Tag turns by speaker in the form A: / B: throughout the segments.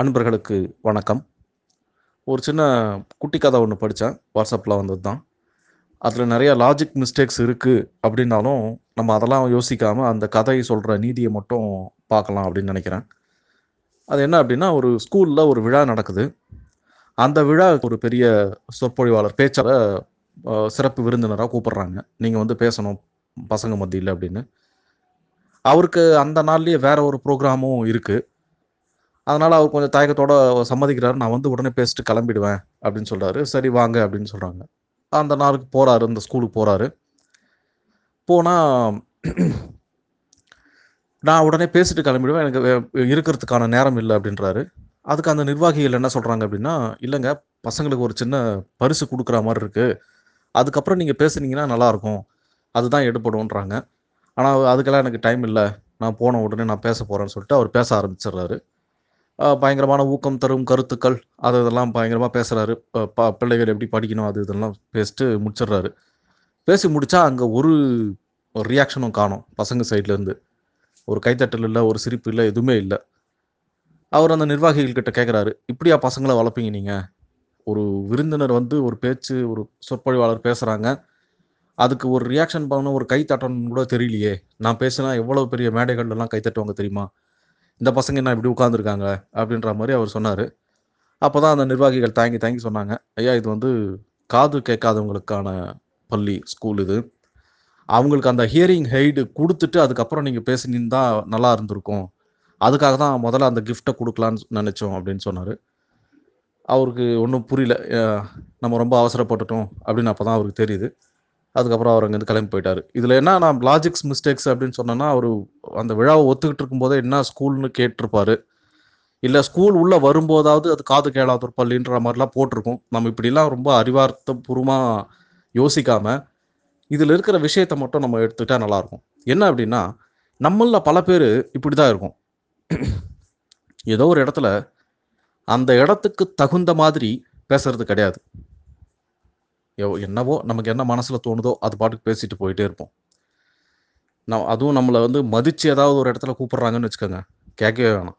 A: அன்பர்களுக்கு வணக்கம். ஒரு சின்ன குட்டி கதை ஒன்று படித்தேன் வாட்ஸ்அப்பில் வந்தது தான் அதில் நிறைய லாஜிக் மிஸ்டேக்ஸ் இருக்குது அப்படின்னாலும் நம்ம அதெல்லாம் யோசிக்காமல் அந்த கதை சொல்கிற நீதியை மட்டும் பார்க்கலாம் அப்படின்னு நினைக்கிறேன். அது என்ன அப்படின்னா ஒரு ஸ்கூலில் ஒரு விழா நடக்குது. அந்த விழா ஒரு பெரிய சொற்பொழிவாளர் பேச்சால் சிறப்பு விருந்தினராக கூப்பிட்றாங்க. நீங்கள் வந்து பேசணும் பசங்க மத்தியில் அப்படின்னு. அவருக்கு அந்த நாள்லேயே வேற ஒரு ப்ரோக்ராமும் இருக்குது அதனால் அவர் கொஞ்சம் தயக்கத்தோட சம்மதிக்கிறாரு. நான் வந்து உடனே பேசிட்டு கிளம்பிடுவேன் அப்படின்னு சொல்கிறாரு சரி வாங்க அப்படின்னு சொல்கிறாங்க அந்த நாளுக்கு போகிறாரு அந்த ஸ்கூலுக்கு போகிறாரு போனால் நான் உடனே பேசிட்டு கிளம்பிடுவேன். எனக்கு இருக்கிறதுக்கான நேரம் இல்லை அப்படின்றாரு. அதுக்கு அந்த நிர்வாகிகள் என்ன சொல்கிறாங்க அப்படின்னா இல்லைங்க பசங்களுக்கு ஒரு சின்ன பரிசு கொடுக்குற மாதிரி இருக்குது அதுக்கப்புறம் நீங்கள் பேசுனீங்கன்னா நல்லாயிருக்கும். அதுதான் எடுபடும்ன்றாங்க. ஆனால் அதுக்கெல்லாம் எனக்கு டைம் இல்லை. நான் போன உடனே நான் பேச போகிறேன்னு சொல்லிட்டு அவர் பேச ஆரம்பிச்சிடுறாரு. பயங்கரமான ஊக்கம் தரும் கருத்துக்கள் அது இதெல்லாம் பயங்கரமாக பேசுகிறாரு பிள்ளைகள் எப்படி படிக்கணும் அது இதெல்லாம் பேசிட்டு முடிச்சிடுறாரு. பேசி முடித்தா அங்கே ஒரு ரியாக்ஷனும் காணும் பசங்க சைட்லேருந்து ஒரு கைத்தட்டல் இல்லை ஒரு சிரிப்பு இல்லை எதுவுமே இல்லை. அவர் அந்த நிர்வாகிகள் கிட்ட கேட்குறாரு இப்படியா பசங்களை வளர்ப்பீங்க நீங்கள் ஒரு விருந்தினர் வந்து ஒரு பேச்சு ஒரு சொற்பொழிவாளர் பேசுகிறாங்க அதுக்கு ஒரு ரியாக்ஷன் பண்ணணும் ஒரு கை கூட தெரியலையே. நான் பேசினா எவ்வளோ பெரிய மேடைகள்லாம் எல்லாம் கை தட்டுவாங்க தெரியுமா? இந்த பசங்க என்ன இப்படி உட்காந்துருக்காங்க அப்படின்ற மாதிரி அவர் சொன்னார். அப்போ தான் அந்த நிர்வாகிகள் தாங்கி தாங்கி சொன்னாங்க ஐயா இது வந்து காது கேட்காதவங்களுக்கான பள்ளி ஸ்கூல் இது. அவங்களுக்கு அந்த ஹியரிங் ஹெய்டு கொடுத்துட்டு அதுக்கப்புறம் நீங்கள் பேசினீங்கன்னா நல்லா இருந்திருக்கும். அதுக்காக தான் முதல்ல அந்த கிஃப்ட்டை கொடுக்கலான்னு நினச்சோம் அப்படின்னு சொன்னார். அவருக்கு ஒன்றும் புரியல நம்ம ரொம்ப அவசரப்பட்டுட்டோம் அப்படின்னு அப்போ தான் அவருக்கு தெரியுது. அதுக்கப்புறம் அவர் அங்கேருந்து கிளம்பி போயிட்டாரு. இதில் என்ன நான் லாஜிக்ஸ் மிஸ்டேக்ஸ் அப்படின்னு சொன்னேன்னா அவர் அந்த விழாவை ஒத்துக்கிட்டு இருக்கும்போதே என்ன ஸ்கூல்னு கேட்டிருப்பாரு. இல்லை ஸ்கூல் உள்ளே வரும்போதாவது அது காது கேளாத ஒரு பள்ளின்ற மாதிரிலாம் போட்டிருக்கும். நம்ம இப்படிலாம் ரொம்ப அறிவார்த்தபூர்வமாக யோசிக்காம இதில் இருக்கிற விஷயத்த மட்டும் நம்ம எடுத்துக்கிட்டா நல்லாயிருக்கும். என்ன அப்படின்னா நம்மளில் பல பேர் இப்படி தான் இருக்கும். ஏதோ ஒரு இடத்துல அந்த இடத்துக்கு தகுந்த மாதிரி பேசுறது கிடையாது. என்னவோ நமக்கு என்ன மனசில் தோணுதோ அது பாட்டுக்கு பேசிட்டு போயிட்டே இருப்போம். நம் அதுவும் நம்மளை வந்து மதித்து ஏதாவது ஒரு இடத்துல கூப்பிட்றாங்கன்னு வச்சுக்கோங்க. கேட்கவே வேணாம்.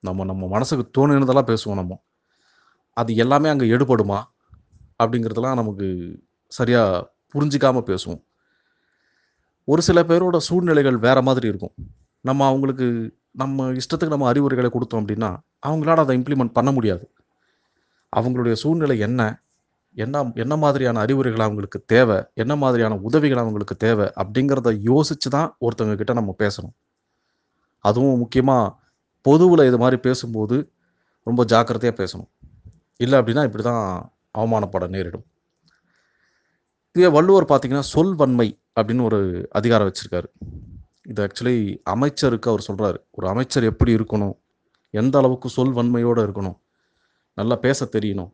A: நம்ம நம்ம மனசுக்கு தோணுனதெல்லாம் பேசுவோம் நம்ம. அது எல்லாமே அங்கே எடுபடுமா? அப்படிங்கிறதெல்லாம் நமக்கு சரியாக புரிஞ்சிக்காமல் பேசுவோம். ஒரு சில பேரோட சூழ்நிலைகள் வேறு மாதிரி இருக்கும். நம்ம அவங்களுக்கு நம்ம இஷ்டத்துக்கு நம்ம அறிவுரைகளை கொடுத்தோம் அப்படின்னா அவங்களால அதை இம்ப்ளிமெண்ட் பண்ண முடியாது. அவங்களுடைய சூழ்நிலை என்ன? என்ன என்ன மாதிரியான அறிவுரைகள் அவங்களுக்கு தேவை என்ன மாதிரியான உதவிகள் அவங்களுக்கு தேவை அப்படிங்கிறத யோசிச்சு தான் ஒருத்தவங்க கிட்ட நம்ம பேசணும். அதுவும் முக்கியமாக பொதுவில் இது மாதிரி பேசும்போது ரொம்ப ஜாக்கிரதையாக பேசணும். இல்லை அப்படின்னா இப்படி தான் அவமானப்பட நேரிடும். இதே வள்ளுவர் பார்த்தீங்கன்னா சொல்வன்மை அப்படின்னு ஒரு அதிகாரம் வச்சுருக்காரு. இது ஆக்சுவலி அமைச்சருக்கு அவர் சொல்கிறாரு ஒரு அமைச்சர் எப்படி இருக்கணும்? எந்த அளவுக்கு சொல்வன்மையோடு இருக்கணும்? நல்லா பேச தெரியணும்.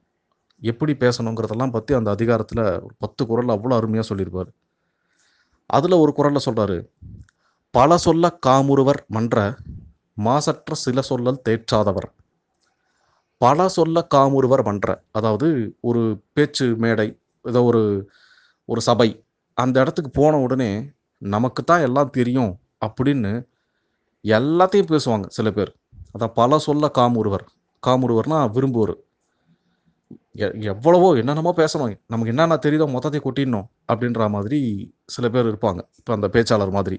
A: எப்படி பேசணுங்கிறதெல்லாம் பற்றி அந்த அதிகாரத்தில் ஒரு பத்து குறள் அவ்வளோ அருமையாக சொல்லியிருப்பார். அதில் ஒரு குரலில் சொல்கிறாரு பல சொல்ல காமுறுவர் மன்ற மாசற்ற சில சொல்லல் தேற்றாதவர். பல சொல்ல காமுறுவர் மன்ற அதாவது ஒரு பேச்சு மேடை ஏதோ ஒரு ஒரு சபை அந்த இடத்துக்கு போன உடனே நமக்கு தான் எல்லாம் தெரியும் அப்படின்னு எல்லாத்தையும் பேசுவாங்க சில பேர். அதான் பல சொல்ல காமுறுவர். காமுறுவர்னா விரும்புவர். எவ்வளவோ என்னென்னமோ பேசணும். நமக்கு என்னென்ன தெரியுதோ மொத்தத்தையும் கொட்டிடணும் அப்படின்ற மாதிரி சில பேர் இருப்பாங்க. இப்போ அந்த பேச்சாளர் மாதிரி.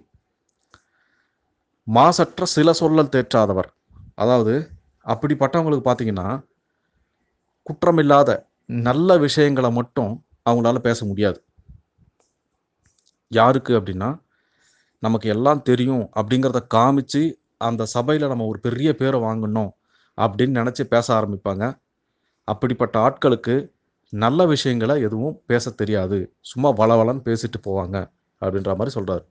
A: மாசற்ற சில சொல்லல் தேற்றாதவர். அதாவது அப்படிப்பட்டவங்களுக்கு பார்த்தீங்கன்னா குற்றமில்லாத நல்ல விஷயங்களை மட்டும் அவங்களால பேச முடியாது. யாருக்கு அப்படின்னா நமக்கு எல்லாம் தெரியும் அப்படிங்கிறத காமிச்சு அந்த சபையில் நம்ம ஒரு பெரிய பேரை வாங்கணும் அப்படின்னு நினச்சி பேச ஆரம்பிப்பாங்க. அப்படிப்பட்ட ஆட்களுக்கு நல்ல விஷயங்களை எதுவும் பேச தெரியாது. சும்மா வளவளன்னு பேசிட்டு போவாங்க அப்படின்ற மாதிரி சொல்கிறார்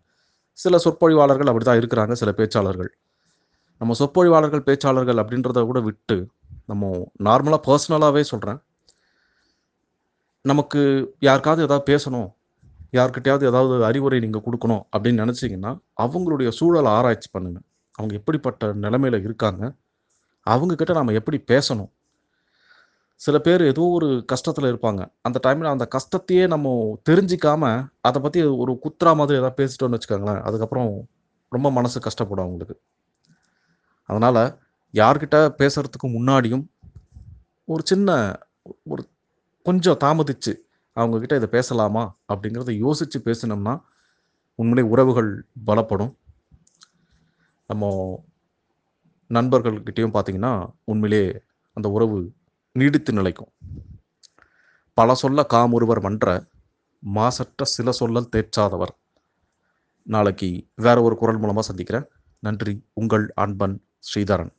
A: சில சொற்பொழிவாளர்கள் அப்படி தான் இருக்கிறாங்க சில பேச்சாளர்கள். நம்ம சொற்பொழிவாளர்கள் பேச்சாளர்கள் அப்படின்றத கூட விட்டு நம்ம நார்மலாக பர்சனலாகவே சொல்கிறேன் நமக்கு யாருக்காவது ஏதாவது பேசணும் யார்கிட்டயாவது ஏதாவது அறிவுரை நீங்கள் கொடுக்கணும் அப்படின்னு நினச்சிங்கன்னா அவங்களுடைய சூழலை ஆராய்ச்சி பண்ணுங்க. அவங்க எப்படிப்பட்ட நிலைமையில் இருக்காங்க அவங்கக்கிட்ட நம்ம எப்படி பேசணும் சில பேர் ஏதோ ஒரு கஷ்டத்தில் இருப்பாங்க. அந்த டைமில் அந்த கஷ்டத்தையே நம்ம தெரிஞ்சிக்காம அதை பற்றி ஒரு குத்துறா மாதிரி ஏதாவது பேசிட்டோன்னு வச்சுக்கோங்களேன் அதுக்கப்புறம் ரொம்ப மனசு கஷ்டப்படும் அவங்களுக்கு. அதனால் யார்கிட்ட பேசுகிறதுக்கு முன்னாடியும் ஒரு சின்ன ஒரு கொஞ்சம் தாமதிச்சு அவங்கக்கிட்ட இதை பேசலாமா அப்படிங்கிறத யோசித்து பேசினோம்னா உண்மையிலே உறவுகள் பலப்படும். நம்ம நண்பர்கள்கிட்டயும் பார்த்தீங்கன்னா உண்மையிலே அந்த உறவு நீடித்து நிலைக்கும். பல சொல்ல காமொருவர் மன்ற மாசற்ற சில சொல்லல் தேற்றாதவர். நாளைக்கு வேற ஒரு குரல் மூலமாக சந்திக்கிறேன். நன்றி. உங்கள் அன்பன் ஸ்ரீதரன்.